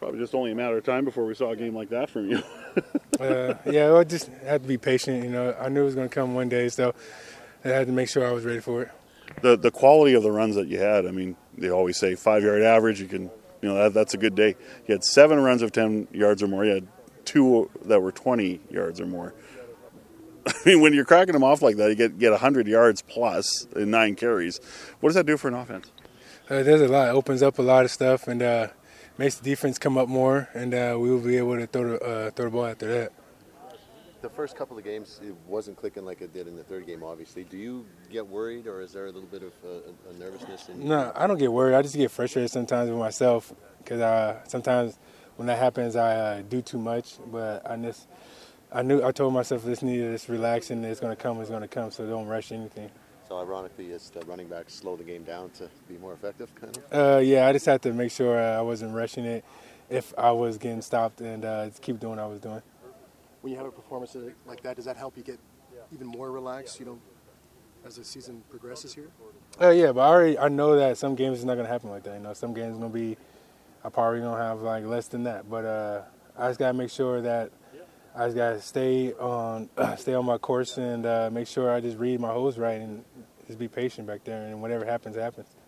Probably just only a matter of time before we saw a game like that from you. uh, yeah, well, I just had to be patient. You know, I knew it was going to come one day, so I had to make sure I was ready for it. The the quality of the runs that you had. I mean, they always say five yard average. You can, you know, that, that's a good day. You had seven runs of ten yards or more. You had two that were twenty yards or more. I mean, when you're cracking them off like that, you get get hundred yards plus in nine carries. What does that do for an offense? Uh, there's a lot. It opens up a lot of stuff and uh, makes the defense come up more, and uh, we will be able to throw the uh, throw the ball after that. The first couple of games, it wasn't clicking like it did in the third game. Obviously, do you get worried, or is there a little bit of uh, a nervousness? In- no, I don't get worried. I just get frustrated sometimes with myself because uh, sometimes when that happens, I do too much. But I just I knew I told myself this needed this relaxing. It's going to come. It's going to come. So don't rush anything. So ironically, is the running back slow the game down to be more effective, kind of? Uh, yeah, I just had to make sure I wasn't rushing it if I was getting stopped and uh, keep doing what I was doing. When you have a performance like that, does that help you get even more relaxed? You know, as the season progresses here. Uh, yeah, but I already I know that some games is not gonna happen like that. You know, some games gonna be I probably gonna have like less than that. But uh, I just gotta make sure that I just gotta stay on stay on my course and uh, make sure I just read my holes right and just be patient back there. And whatever happens, happens.